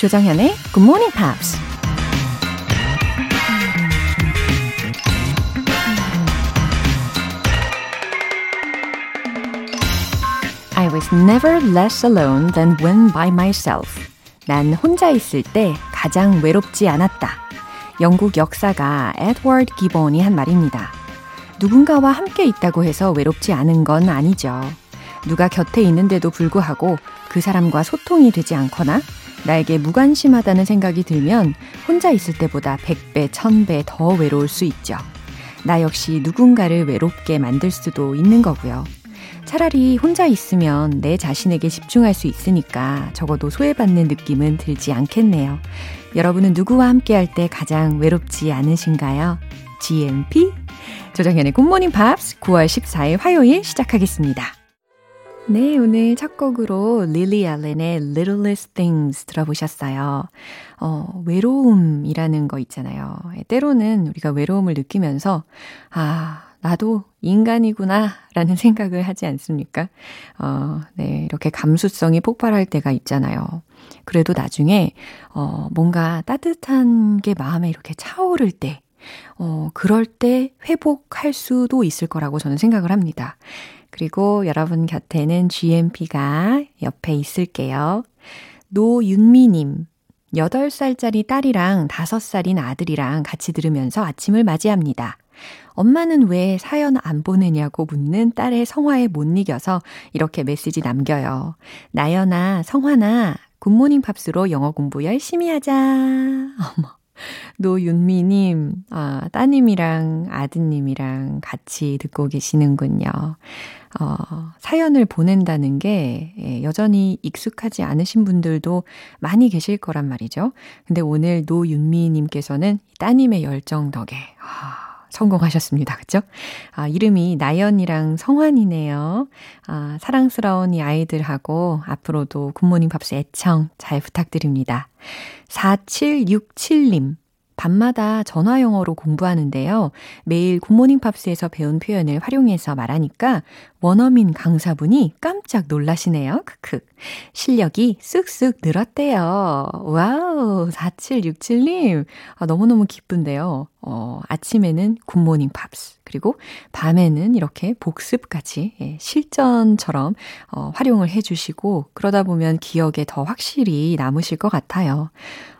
조정현의 Good Morning Pops. I was never less alone than when by myself. 난 혼자 있을 때 가장 외롭지 않았다. 영국 역사가 에드워드 기본이 한 말입니다. 누군가와 함께 있다고 해서 외롭지 않은 건 아니죠. 누가 곁에 있는데도 불구하고 그 사람과 소통이 되지 않거나 나에게 무관심하다는 생각이 들면 혼자 있을 때보다 100배, 1000배 더 외로울 수 있죠. 나 역시 누군가를 외롭게 만들 수도 있는 거고요. 차라리 혼자 있으면 내 자신에게 집중할 수 있으니까 적어도 소외받는 느낌은 들지 않겠네요. 여러분은 누구와 함께 할 때 가장 외롭지 않으신가요? GMP? 조정현의 굿모닝 팝스 9월 14일 화요일 시작하겠습니다. 네, 오늘 첫 곡으로 릴리 알렌의 Littlest Things 들어보셨어요. 어, 외로움이라는 거 있잖아요. 때로는 우리가 외로움을 느끼면서, 아, 나도 인간이구나 라는 생각을 하지 않습니까? 어, 네, 이렇게 감수성이 폭발할 때가 있잖아요. 그래도 나중에, 어, 뭔가 따뜻한 게 마음에 이렇게 차오를 때, 어, 그럴 때 회복할 수도 있을 거라고 저는 생각을 합니다. 그리고 여러분 곁에는 GMP가 옆에 있을게요. 노윤미님, 8살짜리 딸이랑 5살인 아들이랑 같이 들으면서 아침을 맞이합니다. 엄마는 왜 사연 안 보내냐고 묻는 딸의 성화에 못 이겨서 이렇게 메시지 남겨요. 나연아, 성화나, 굿모닝 팝스로 영어 공부 열심히 하자. 어머. 노윤미님, 아, 따님이랑 아드님이랑 같이 듣고 계시는군요. 어, 사연을 보낸다는 게 예, 여전히 익숙하지 않으신 분들도 많이 계실 거란 말이죠. 근데 오늘 노윤미님께서는 따님의 열정 덕에, 아, 성공하셨습니다. 그죠? 아, 이름이 나연이랑 성환이네요. 아, 사랑스러운 이 아이들하고 앞으로도 굿모닝 팝스 애청 잘 부탁드립니다. 4767님. 밤마다 전화 영어로 공부하는데요. 매일 굿모닝 팝스에서 배운 표현을 활용해서 말하니까 원어민 강사분이 깜짝 놀라시네요. 크크. 실력이 쑥쑥 늘었대요. wow, 4767님. 아, 너무너무 기쁜데요. 어, 아침에는 굿모닝 팝스. 그리고 밤에는 이렇게 복습까지 예, 실전처럼 어, 활용을 해주시고 그러다 보면 기억에 더 확실히 남으실 것 같아요.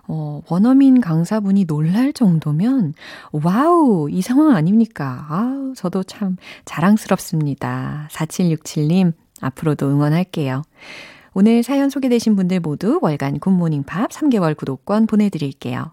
어, 원어민 강사분이 놀랄 정도면, wow, 이 상황 아닙니까? 아 저도 참 자랑스럽습니다. 4767님, 앞으로도 응원할게요. 오늘 사연 소개되신 분들 모두 월간 굿모닝 팝 3개월 구독권 보내드릴게요.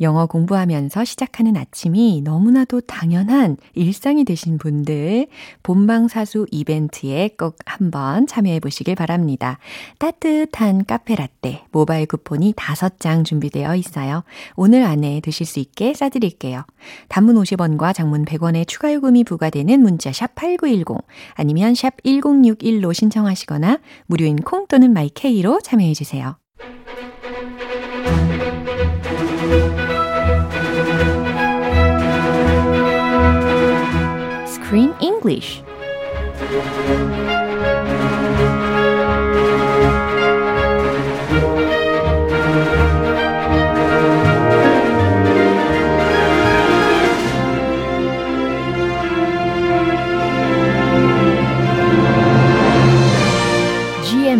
영어 공부하면서 시작하는 아침이 너무나도 당연한 일상이 되신 분들 본방사수 이벤트에 꼭 한번 참여해 보시길 바랍니다. 따뜻한 카페 라떼 모바일 쿠폰이 5장 준비되어 있어요. 오늘 안에 드실 수 있게 싸드릴게요. 단문 50원과 장문 100원의 추가 요금이 부과되는 문자 샵8910 아니면 샵 1061로 신청하시거나 무료인 콩 또는 마이케이로 참여해 주세요. Screen English.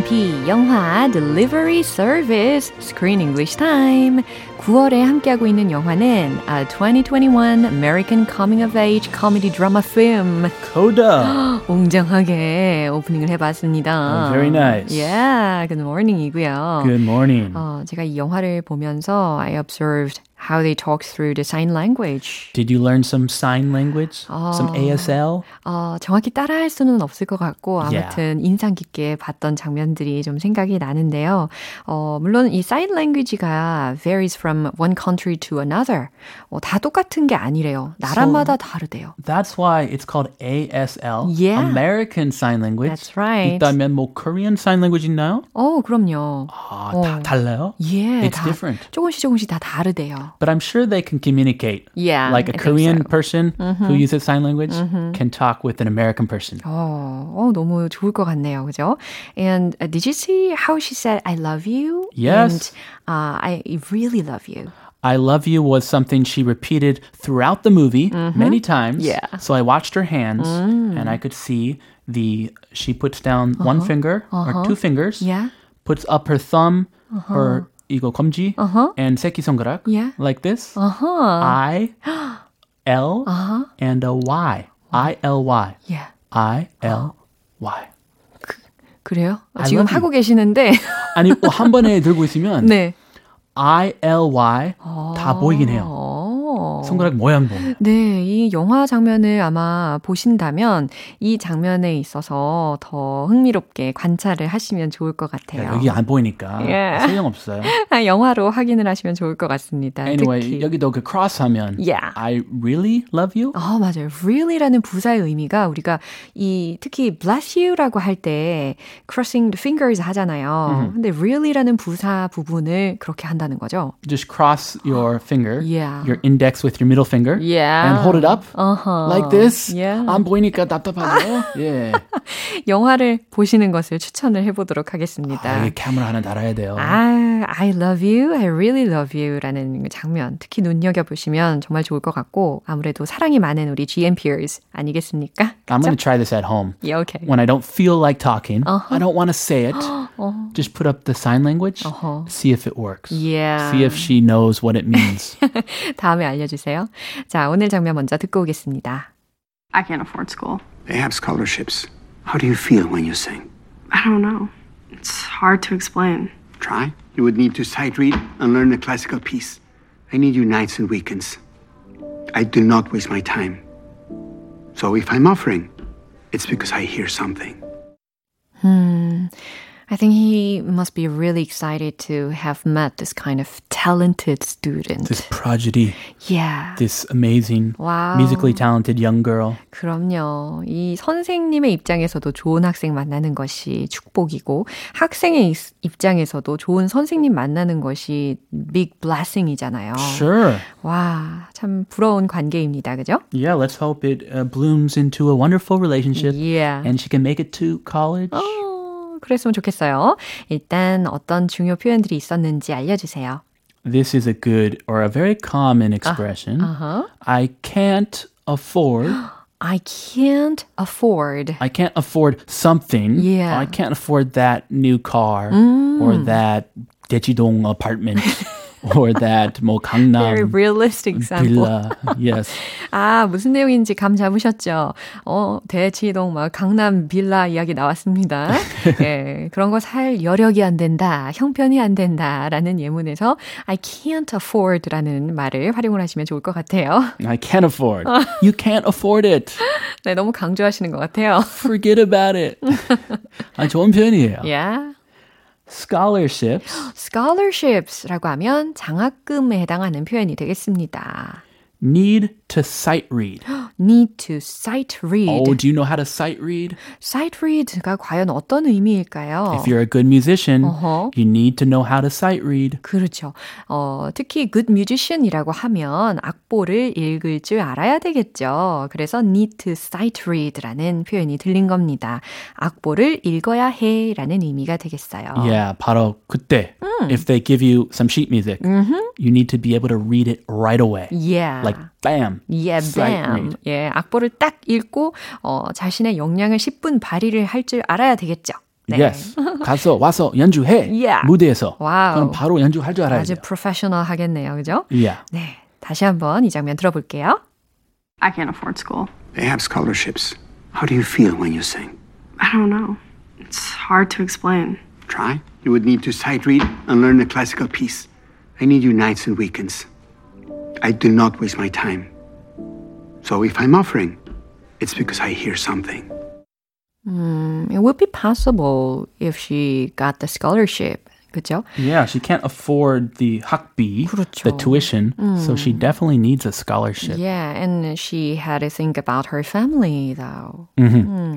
GMP 영화 Delivery Service Screen English Time 9월에 함께하고 있는 영화는 a 2021 American Coming of Age Comedy Drama Film Coda. 웅장하게 오프닝을 해봤습니다. Oh, very nice. Yeah, good morning이고요. Good morning. 어, 제가 이 영화를 보면서 I observed how they talk through the sign language. Did you learn some sign language? Some ASL? 어, 정확히 따라할 수는 없을 것 같고 아무튼 Yeah. 인상 깊게 봤던 장면들이 좀 생각이 나는데요. 어, 물론 이 sign language가 varies from one country to another. 어, 다 똑같은 게 아니래요. 나라마다 다르대요. That's why it's called ASL. Yeah. American Sign Language. That's right. 있다면 뭐 Korean Sign Language 있나요? 어, 그럼요. 아, 어. 다 달라요? 예, It's 다 different. 조금씩 조금씩 다 다르대요. But I'm sure they can communicate. Yeah, Like a I think Korean so. person who uses sign language can talk with an American person. 어, 어, 너무 좋을 것 같네요. 그죠? And uh, did you see how she said, I love you? Yes. And uh, I really love you. I love you was something she repeated throughout the movie many times. Yeah. So I watched her hands and I could see the she puts down one finger or two fingers. Yeah. Puts up her thumb, her 이거 검지 and 새끼손가락 Yeah. like this. Uh-huh. I L and a Y. I L Y. Yeah. I L Y. 그래요? I 지금 love you. 하고 계시는데, 아니 뭐한 번에 들고 있으면 네. I L Y 다 보이긴 해요. 어. 손가락 모양 보면. 네, 이 영화 장면을 아마 보신다면 이 장면에 있어서 더 흥미롭게 관찰을 하시면 좋을 것 같아요. 여기 안 보이니까 Yeah. 소용 없어요. 아, 영화로 확인을 하시면 좋을 것 같습니다. Anyway, 특히. 여기도 그 cross 하면 Yeah. I really love you. 아, 맞아요. really라는 부사의 의미가 우리가 이 특히 bless you라고 할 때 crossing the fingers 하잖아요. 근데 really라는 부사 부분을 그렇게 한다는 거죠. Just cross your finger, Yeah. your index with your middle finger, Yeah. and hold it up Uh-huh. like this. Yeah. 안 보이니까 답답하죠. 예. 영화를 보시는 것을 추천을 해보도록 하겠습니다. 아, 이 카메라 하나 달아야 돼요. 아, I love you, I really love you 라는 장면 특히 눈여겨보시면 정말 좋을 것 같고 아무래도 사랑이 많은 우리 GMPers 아니겠습니까? I'm going to try this at home. Yeah, okay. When I don't feel like talking, I don't want to say it. Just put up the sign language, see if it works. Yeah. See if she knows what it means. 다음에 알려 주세요. 자, 오늘 장면 먼저 듣고 오겠습니다. I can't afford school. They have scholarships. How do you feel when you sing? I don't know. It's hard to explain. Try. You would need to sight read and learn a classical piece. I need you nights and weekends. I do not waste my time. So if I'm offering, it's because I hear something. I think he must be really excited to have met this kind of talented student. this prodigy, yeah. this amazing, Wow. musically talented young girl. 그럼요. 이 선생님의 입장에서도 좋은 학생 만나는 것이 축복이고 학생의 입- 입장에서도 좋은 선생님 만나는 것이 big blessing이잖아요. Sure. 와, 참 부러운 관계입니다. 그죠? Yeah, let's hope it uh, blooms into a wonderful relationship Yeah. and she can make it to college. 어, 그랬으면 좋겠어요. 일단 어떤 중요 표현들이 있었는지 알려주세요. This is a good or a very common expression. Uh-huh. I can't afford. I can't afford. I can't afford something. Yeah. I can't afford that new car or that 대치동 apartment or that 뭐 Very 강남 realistic example. villa. Yes. 아, 무슨 내용인지 감 잡으셨죠? 어, 대치동 막 강남 빌라 이야기 나왔습니다. 예, 그런 거 살 여력이 안 된다, 형편이 안 된다라는 예문에서 I can't afford라는 말을 활용을 하시면 좋을 것 같아요. I can't afford. You can't afford it. 네, 너무 강조하시는 것 같아요. Forget about it. 아, 좋은 표현이에요. Yeah. Scholarships. scholarships라고 하면 장학금에 해당하는 표현이 되겠습니다. need to sight read. need to sight read. Oh, do you know how to sight read? sight read가 과연 어떤 의미일까요? If you're a good musician, Uh-huh. you need to know how to sight read. 그렇죠. 어, 특히 good musician이라고 하면 악보를 읽을 줄 알아야 되겠죠. 그래서 need to sight read라는 표현이 들린 겁니다. 악보를 읽어야 해라는 의미가 되겠어요. Yeah, 바로 그때. If they give you some sheet music, you need to be able to read it right away. Yeah. Like bam. Yeah, bam. 예, 악보를 딱 읽고 어, 자신의 역량을 10분 발휘를 할 줄 알아야 되겠죠. 네. Yes. 가서 와서 연주해. Yeah. 무대에서. 와우. 그럼 바로 연주할 줄 알아야 아주. 프로페셔널 하겠네요. 그죠? Yeah. 네. 다시 한번 이 장면 들어볼게요. I can't afford school. They have scholarships. How do you feel when you sing? I don't know. It's hard to explain. Try. You would need to sight read and learn a classical piece. I need you nights and weekends. I do not waste my time. So if I'm offering, it's because I hear something. It would be possible if she got the scholarship. 그죠? Yeah, she can't afford the 학비, 그렇죠. the tuition, so she definitely needs a scholarship. Yeah, and she had to think about her family though.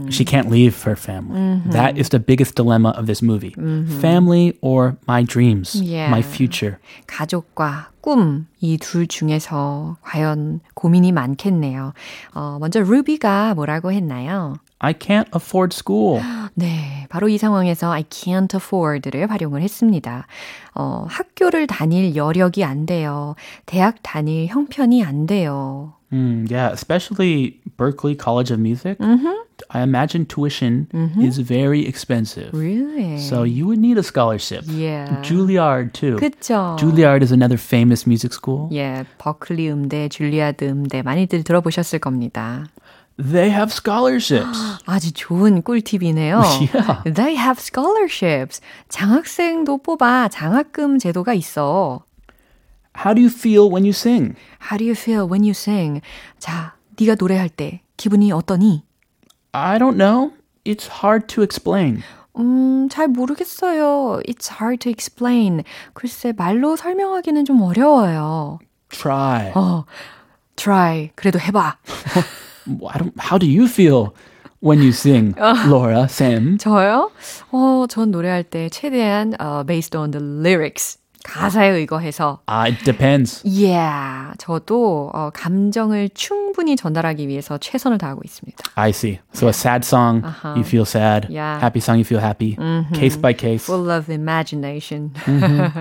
She can't leave her family. That is the biggest dilemma of this movie. Family or my dreams, Yeah. my future. 가족과 꿈, 이 둘 중에서 과연 고민이 많겠네요. 어, 먼저 루비가 뭐라고 했나요? I can't afford school. 네, 바로 이 상황에서 I can't afford를 활용을 했습니다. 어, 학교를 다닐 여력이 안 돼요. 대학 다닐 형편이 안 돼요. Mm, yeah, especially Berkeley College of Music. I imagine tuition is very expensive. Really? So you would need a scholarship. Yeah. Juilliard too. 그쵸. Juilliard is another famous music school. 예, 버클리 음대, 줄리아드 음대 많이들 들어보셨을 겁니다. They have scholarships. 아주 좋은 꿀팁이네요. Yeah. They have scholarships. 장학생도 뽑아 장학금 제도가 있어. How do you feel when you sing? How do you feel when you sing? 자, 네가 노래할 때 기분이 어떠니? I don't know. It's hard to explain. 음, 잘 모르겠어요. It's hard to explain. 글쎄, 말로 설명하기는 좀 어려워요. Try. 어, try. 그래도 해봐. I don't, how do you feel when you sing, Laura, Sam? 저요? 어, 전 노래할 때 최대한 uh, based on the lyrics. 가사에 의거해서 Uh, it depends. Yeah, 저도 어, 감정을 충분히 전달하기 위해서 최선을 다하고 있습니다. I see. So a sad song, you feel sad. Yeah. Happy song, you feel happy. Case by case. Full of imagination.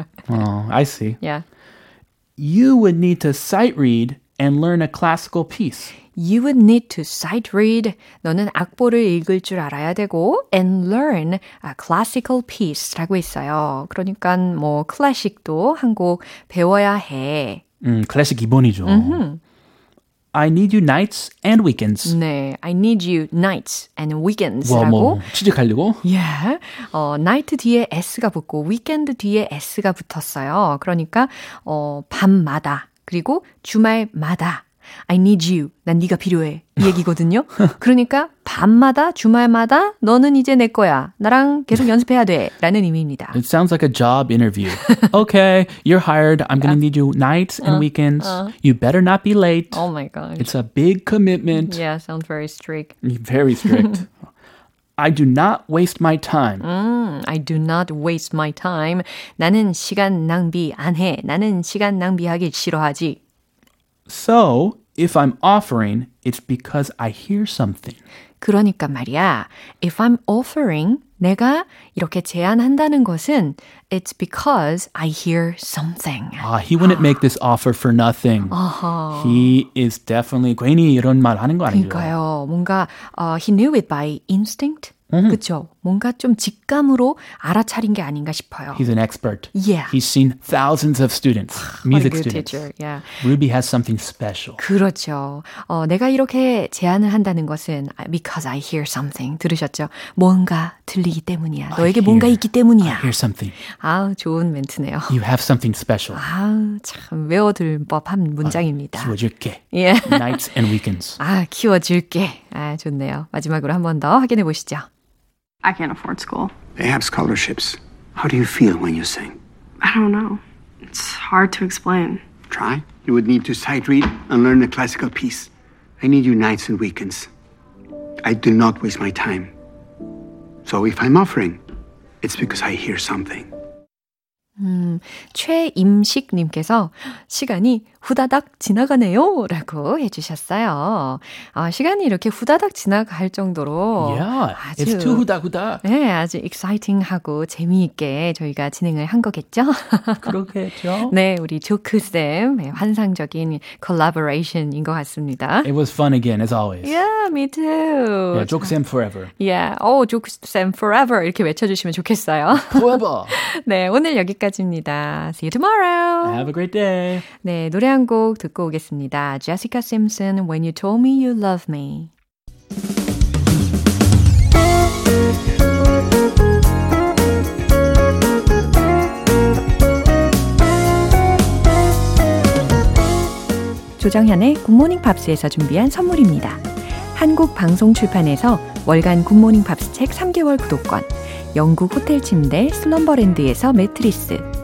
Oh, I see. yeah. You would need to sight read and learn a classical piece. You would need to sight read. 너는 악보를 읽을 줄 알아야 되고 and learn a classical piece라고 있어요. 그러니까 뭐 클래식도 한 곡 배워야 해. 음, 클래식 기본이죠. I need you nights and weekends. 네, I need you nights and 뭐, weekends라고. 뭐, 취직하려고? 예. 어, night 뒤에 s가 붙고 weekend 뒤에 s가 붙었어요. 그러니까 어, 밤마다 그리고 주말마다 I need you. 난 네가 필요해. 이 얘기거든요. 그러니까 밤마다 주말마다 너는 이제 내 거야. 나랑 계속 연습해야 돼. 라는 의미입니다. It sounds like a job interview. okay, you're hired. I'm going to need you nights and weekends. You better not be late. Oh my god. It's a big commitment. Yeah, sounds very strict. Very strict. I do not waste my time. I do not waste my time. 나는 시간 낭비 안 해. 나는 시간 낭비하기 싫어하지. So, if I'm offering, it's because I hear something. 그러니까 말이야. If I'm offering, 내가 이렇게 제안한다는 것은 it's because I hear something. Ah, he wouldn't make this offer for nothing. He is definitely 괜히 이런 말 하는 거 아니죠? 그러니까요. 뭔가 uh, he knew it by instinct. 그렇죠. 뭔가 좀 직감으로 알아차린 게 아닌가 싶어요. He's an expert. Yeah. He's seen thousands of students, music students. teacher. Yeah. Ruby has something special. 그렇죠. 어, 내가 이렇게 제안을 한다는 것은 because I hear something. 들으셨죠? 뭔가 들리기 때문이야. 너에게 뭔가 hear. 있기 때문이야. Here's something. 아우, 좋은 멘트네요. You have something special. 아우, 참 외워둘 법한 문장입니다. 키워줄게. 예. Nights and weekends. 아, 키워줄게. 아, 좋네요. 마지막으로 한 번 더 확인해 보시죠. I can't afford school. They have scholarships. How do you feel when you sing? I don't know. It's hard to explain. Try. You would need to sight read and learn a classical piece. I need you nights and weekends. I do not waste my time. So if I'm offering, it's because I hear something. 최임식님께서 시간이 후다닥 지나가네요. 라고 해주셨어요. 아, 시간이 이렇게 후다닥 지나갈 정도로. Yeah, it's 아주, too 후다후다. 네, 아주 exciting하고 재미있게 저희가 진행을 한 거겠죠? 그러겠죠. 네, 우리 조크쌤, 네, 환상적인 collaboration인 것 같습니다. It was fun again, as always. Yeah, me too. Yeah, Sam forever. Yeah, oh, 조크쌤 forever 이렇게 외쳐주시면 좋겠어요. Forever. 네, 오늘 여기까지입니다. See you tomorrow. Have a great day. 네, 노래 한 곡 듣고 오겠습니다. Jessica Simpson, When You Told Me You Love Me. 조정현의 굿모닝 팝스에서 준비한 선물입니다. 한국 방송 출판에서 월간 굿모닝 팝스 책 3개월 구독권, 영국 호텔 침대 슬럼버랜드에서 매트리스,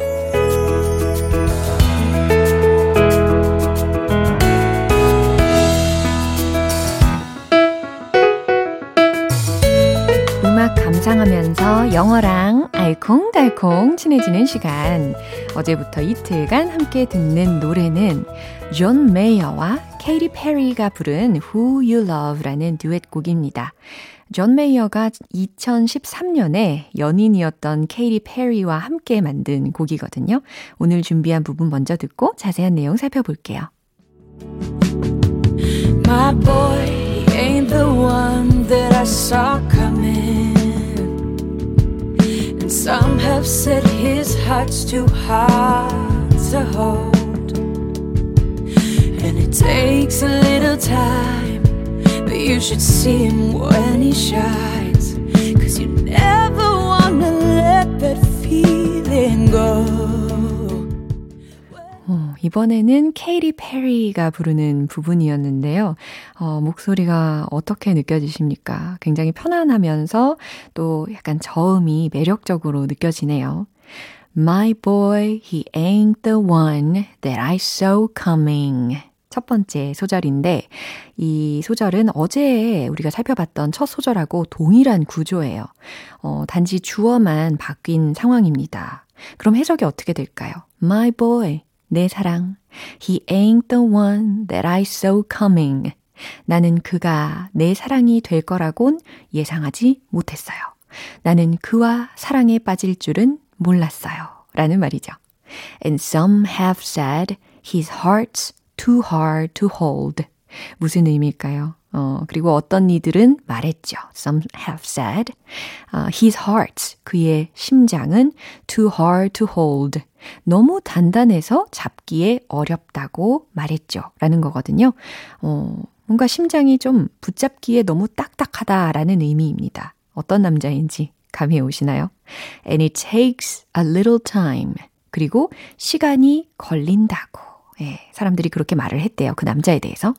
감상하면서 영어랑 알콩달콩 친해지는 시간. 어제부터 이틀간 함께 듣는 노래는 존 메이어와 케이티 페리가 부른 Who You Love라는 듀엣곡입니다. 존 메이어가 2013년에 연인이었던 케이티 페리와 함께 만든 곡이거든요. 오늘 준비한 부분 먼저 듣고 자세한 내용 살펴볼게요. My boy ain't the one that I saw coming. Some have said his heart's too hard to hold. And it takes a little time, but you should see him when he shines. Cause you never 이번에는 케이티 페리가 부르는 부분이었는데요. 어, 목소리가 어떻게 느껴지십니까? 굉장히 편안하면서 또 약간 저음이 매력적으로 느껴지네요. My boy, he ain't the one that I saw coming. 첫 번째 소절인데, 이 소절은 어제 우리가 살펴봤던 첫 소절하고 동일한 구조예요. 어, 단지 주어만 바뀐 상황입니다. 그럼 해석이 어떻게 될까요? My boy, 내 사랑. He ain't the one that I saw coming. 나는 그가 내 사랑이 될 거라곤 예상하지 못했어요. 나는 그와 사랑에 빠질 줄은 몰랐어요. 라는 말이죠. And some have said his heart's too hard to hold. 무슨 의미일까요? 어, 그리고 어떤 이들은 말했죠. Some have said uh, his heart, 그의 심장은 too hard to hold. 너무 단단해서 잡기에 어렵다고 말했죠. 라는 거거든요. 어, 뭔가 심장이 좀 붙잡기에 너무 딱딱하다라는 의미입니다. 어떤 남자인지 감이 오시나요? And it takes a little time. 그리고 시간이 걸린다고. 예, 사람들이 그렇게 말을 했대요. 그 남자에 대해서.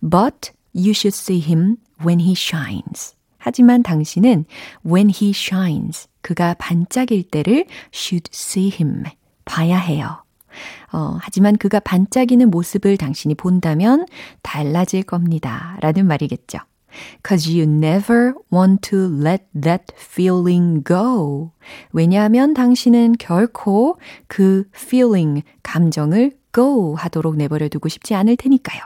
But you should see him when he shines. 하지만 당신은 when he shines, 그가 반짝일 때를 should see him, 봐야 해요. 어, 하지만 그가 반짝이는 모습을 당신이 본다면 달라질 겁니다. 라는 말이겠죠. Cause you never want to let that feeling go. 왜냐하면 당신은 결코 그 feeling, 감정을 go 하도록 내버려 두고 싶지 않을 테니까요.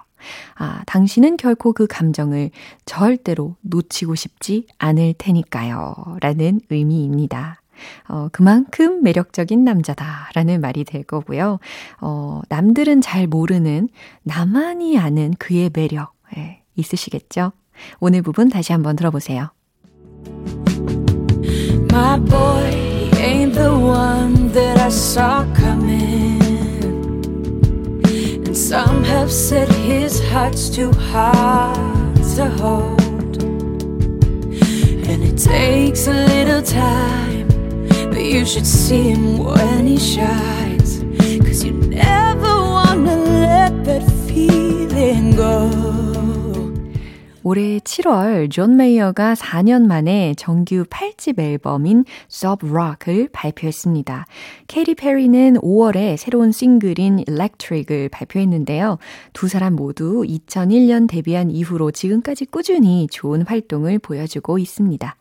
아, 당신은 결코 그 감정을 절대로 놓치고 싶지 않을 테니까요. 라는 의미입니다. 어, 그만큼 매력적인 남자다. 라는 말이 될 거고요. 어, 남들은 잘 모르는 나만이 아는 그의 매력. 예, 있으시겠죠? 오늘 부분 다시 한번 들어보세요. My boy ain't the one that I saw coming. And some have said his heart's too hard to hold. And it takes a little time, but you should see him when he shines. Cause you never wanna let that feeling go. 올해 7월 존 메이어가 4년 만에 정규 8집 앨범인 Sub Rock을 발표했습니다. 케이티 페리는 5월에 새로운 싱글인 Electric을 발표했는데요. 두 사람 모두 2001년 데뷔한 이후로 지금까지 꾸준히 좋은 활동을 보여주고 있습니다.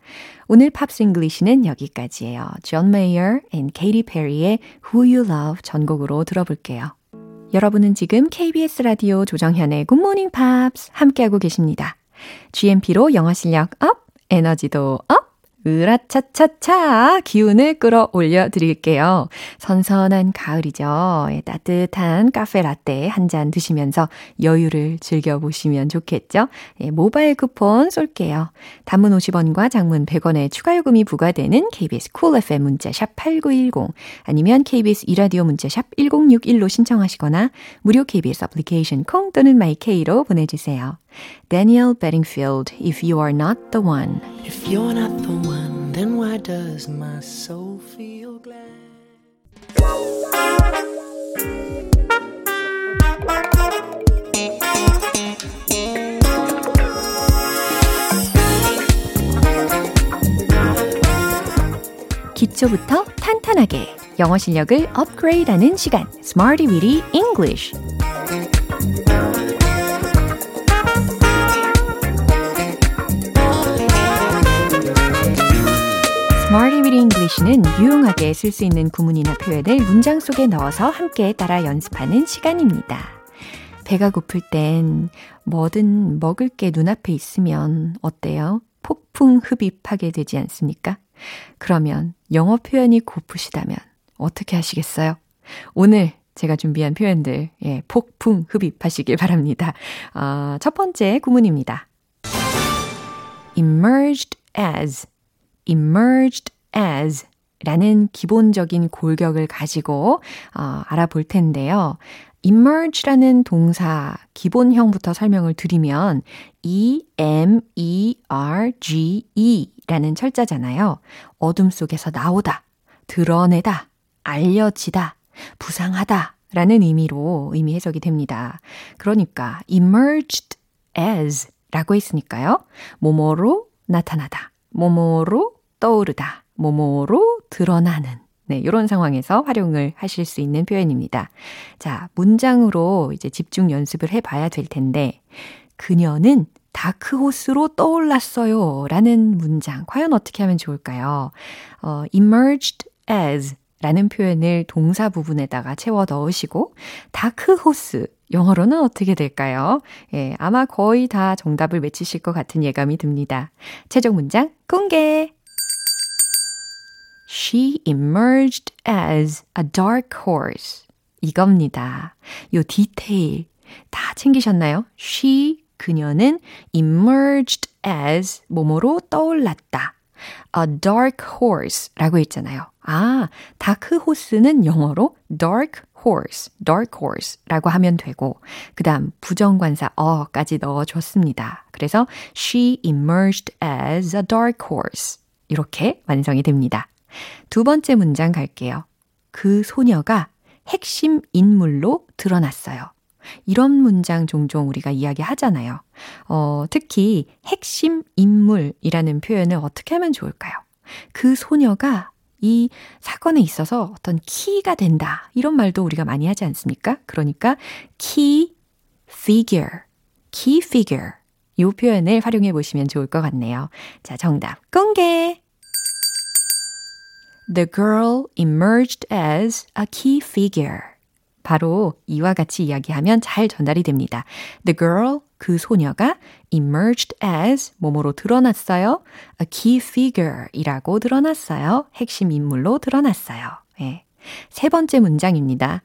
오늘 Pops English는 여기까지예요. 존 메이어 and 케이티 페리의 Who You Love 전곡으로 들어볼게요. 여러분은 지금 KBS 라디오 조정현의 Morning Pops 함께하고 계십니다. GMP로 영어 실력 up, 에너지도 up! 으라차차차 기운을 끌어올려 드릴게요. 선선한 가을이죠. 예, 따뜻한 카페 라떼 한 잔 드시면서 여유를 즐겨보시면 좋겠죠. 예, 모바일 쿠폰 쏠게요. 단문 50원과 장문 100원의 추가 요금이 부과되는 KBS Cool FM 문자 샵 8910 아니면 KBS 이라디오 문자 샵 1061로 신청하시거나 무료 KBS 애플리케이션 콩 또는 마이케이로 보내주세요. Daniel Bedingfield, If You Are Not The One If you're not the one, then why does my soul feel glad? 기초부터 탄탄하게 영어 실력을 업그레이드하는 시간 Smarty Weedy English Smarty Weedy English는 유용하게 쓸 수 있는 구문이나 표현을 문장 속에 넣어서 함께 따라 연습하는 시간입니다. 배가 고플 땐 뭐든 먹을 게 눈앞에 있으면 어때요? 폭풍 흡입하게 되지 않습니까? 그러면 영어 표현이 고프시다면 어떻게 하시겠어요? 오늘 제가 준비한 표현들, 예, 폭풍 흡입하시길 바랍니다. 어, 첫 번째 구문입니다. emerged as, emerged as 라는 기본적인 골격을 가지고 어, 알아볼 텐데요. emerge라는 동사 기본형부터 설명을 드리면 e-m-e-r-g-e 라는 철자잖아요. 어둠 속에서 나오다, 드러내다, 알려지다, 부상하다 라는 의미로 의미 해석이 됩니다. 그러니까 emerged as 라고 했으니까요. 모모로 나타나다, 모모로 떠오르다, 모모로 드러나는 네, 이런 상황에서 활용을 하실 수 있는 표현입니다. 자, 문장으로 이제 집중 연습을 해 봐야 될 텐데, 그녀는 다크호스로 떠올랐어요. 라는 문장. 과연 어떻게 하면 좋을까요? 어, emerged as 라는 표현을 동사 부분에다가 채워 넣으시고, 다크호스. 영어로는 어떻게 될까요? 예, 아마 거의 다 정답을 외치실 것 같은 예감이 듭니다. 최종 문장 공개! She emerged as a dark horse. 이겁니다. 요 디테일 다 챙기셨나요? She, 그녀는 emerged as 뭐뭐로 떠올랐다. A dark horse 라고 했잖아요. 아, 다크 호스는 영어로 dark horse, dark horse 라고 하면 되고, 그 다음 부정관사 어까지 넣어줬습니다. 그래서 she emerged as a dark horse. 이렇게 완성이 됩니다. 두 번째 문장 갈게요. 그 소녀가 핵심 인물로 드러났어요. 이런 문장 종종 우리가 이야기 하잖아요. 어, 특히 핵심 인물이라는 표현을 어떻게 하면 좋을까요? 그 소녀가 이 사건에 있어서 어떤 키가 된다. 이런 말도 우리가 많이 하지 않습니까? 그러니까 key figure, key figure. 이 표현을 활용해 보시면 좋을 것 같네요. 자, 정답 공개! The girl emerged as a key figure. 바로 이와 같이 이야기하면 잘 전달이 됩니다. The girl, 그 소녀가 emerged as 뭐뭐로 드러났어요. A key figure 이라고 드러났어요. 핵심 인물로 드러났어요. 예. 세 번째 문장입니다.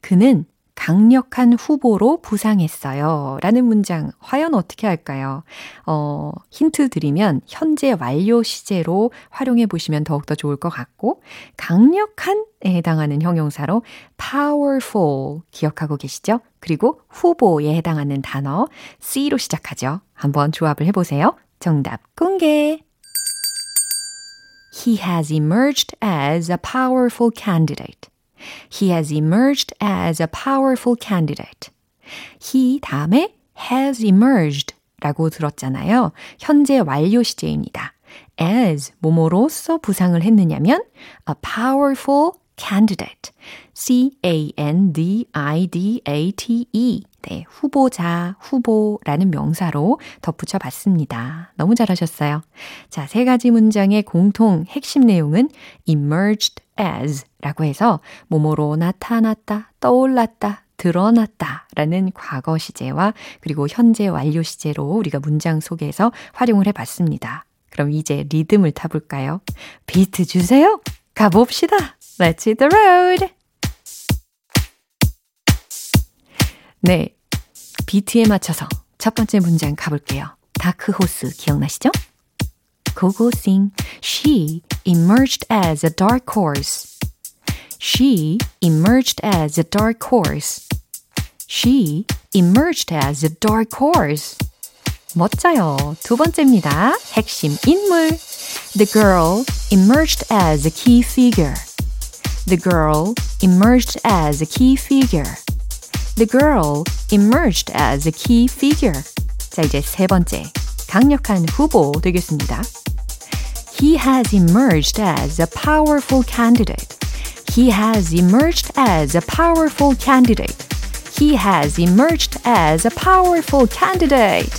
그는 강력한 후보로 부상했어요. 라는 문장, 과연 어떻게 할까요? 어, 힌트 드리면, 현재 완료 시제로 활용해 보시면 더욱더 좋을 것 같고, 강력한 에 해당하는 형용사로 powerful 기억하고 계시죠? 그리고 후보에 해당하는 단어 C로 시작하죠. 한번 조합을 해보세요. 정답 공개! He has emerged as a powerful candidate. He has emerged as a powerful candidate. He 다음에 has emerged 라고 들었잖아요. 현재 완료 시제입니다. as 뭐뭐로써 부상을 했느냐면 a powerful candidate. C-A-N-D-I-D-A-T-E. 네, 후보자, 후보라는 명사로 덧붙여 봤습니다. 너무 잘하셨어요. 자, 세 가지 문장의 공통 핵심 내용은 emerged as 라고 해서 뭐뭐로 나타났다, 떠올랐다, 드러났다 라는 과거 시제와 그리고 현재 완료 시제로 우리가 문장 속에서 활용을 해 봤습니다. 그럼 이제 리듬을 타볼까요? 비트 주세요! 가봅시다! Let's hit the road! 네. 비트에 맞춰서 첫 번째 문장 가볼게요. 다크호스 기억나시죠? 고고싱. She emerged as a dark horse. She emerged as a dark horse. She emerged as a dark horse. 멋져요. 두 번째입니다. 핵심 인물. The girl emerged as a key figure. The girl emerged as a key figure. The girl emerged as a key figure. 자, 이제 세 번째. 강력한 후보 되겠습니다. He has emerged as a powerful candidate. He has emerged as a powerful candidate. He has emerged as a powerful candidate.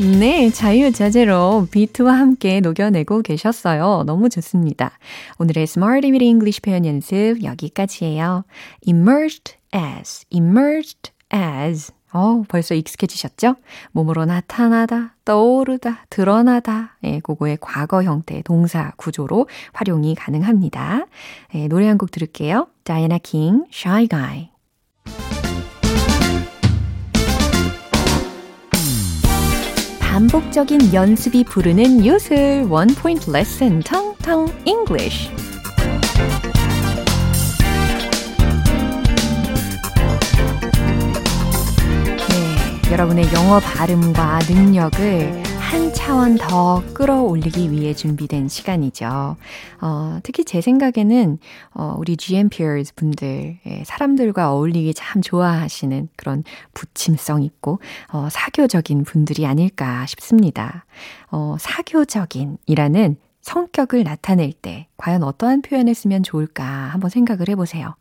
네, 자유자재로 비트와 함께 녹여내고 계셨어요. 너무 좋습니다. 오늘의 Smart Image English 표현 연습 여기까지예요. emerged as, emerged as. 어, 벌써 익숙해지셨죠? 몸으로 나타나다, 떠오르다, 드러나다. 예, 그거의 과거 형태 동사 구조로 활용이 가능합니다. 예, 노래 한 곡 들을게요. Diana King, Shy Guy. 반복적인 연습이 부르는 요술 원 포인트 레슨 텅텅 English. 여러분의 영어 발음과 능력을 한 차원 더 끌어올리기 위해 준비된 시간이죠. 어, 특히 제 생각에는 어, 우리 GM peers 분들, 예, 사람들과 어울리기 참 좋아하시는 그런 부침성 있고 어, 사교적인 분들이 아닐까 싶습니다. 어, 사교적인이라는 성격을 나타낼 때 과연 어떠한 표현을 쓰면 좋을까 한번 생각을 해보세요.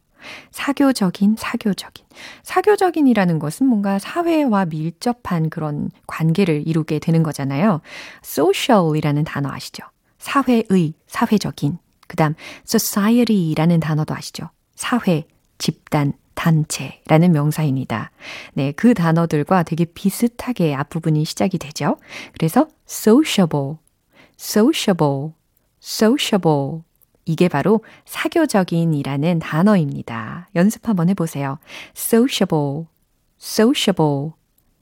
사교적인, 사교적인. 사교적인이라는 것은 뭔가 사회와 밀접한 그런 관계를 이루게 되는 거잖아요. social이라는 단어 아시죠? 사회의, 사회적인. 그 다음, society라는 단어도 아시죠? 사회, 집단, 단체라는 명사입니다. 네, 그 단어들과 되게 비슷하게 앞부분이 시작이 되죠. 그래서 sociable, sociable, sociable. 이게 바로 사교적인이라는 단어입니다. 연습 한번 해보세요. sociable, sociable,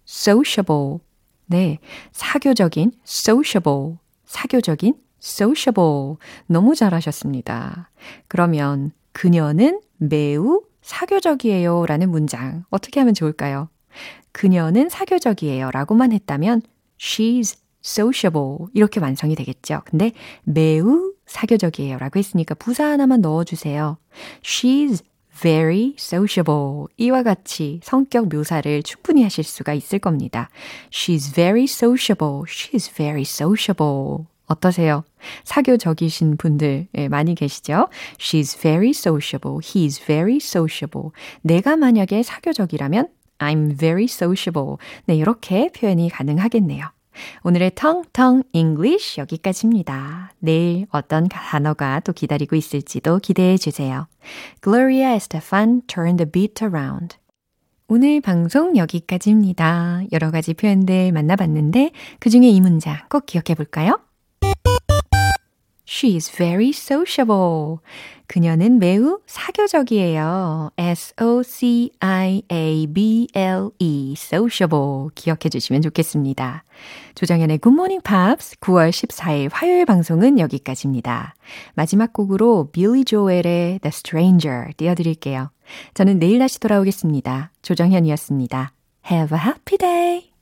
sociable. 네, 사교적인 sociable, 사교적인 sociable. 너무 잘하셨습니다. 그러면 그녀는 매우 사교적이에요 라는 문장 어떻게 하면 좋을까요? 그녀는 사교적이에요 라고만 했다면 she's sociable 이렇게 완성이 되겠죠. 근데 매우 사교적이에요 라고 했으니까 부사 하나만 넣어주세요. She's very sociable. 이와 같이 성격 묘사를 충분히 하실 수가 있을 겁니다. She's very sociable. She's very sociable. 어떠세요? 사교적이신 분들 많이 계시죠? She's very sociable. He's very sociable. 내가 만약에 사교적이라면 I'm very sociable. 네, 이렇게 표현이 가능하겠네요. 오늘의 텅텅 English 여기까지입니다. 내일 어떤 단어가 또 기다리고 있을지도 기대해 주세요. Gloria Estefan, Turn the Beat Around. 오늘 방송 여기까지입니다. 여러 가지 표현들 만나봤는데 그 중에 이 문장 꼭 기억해 볼까요? She is very sociable. 그녀는 매우 사교적이에요. S-O-C-I-A-B-L-E, sociable. 기억해 주시면 좋겠습니다. 조정현의 Good Morning Pops 9월 14일 화요일 방송은 여기까지입니다. 마지막 곡으로 빌리 조엘의 The Stranger 띄워드릴게요. 저는 내일 다시 돌아오겠습니다. 조정현이었습니다. Have a happy day!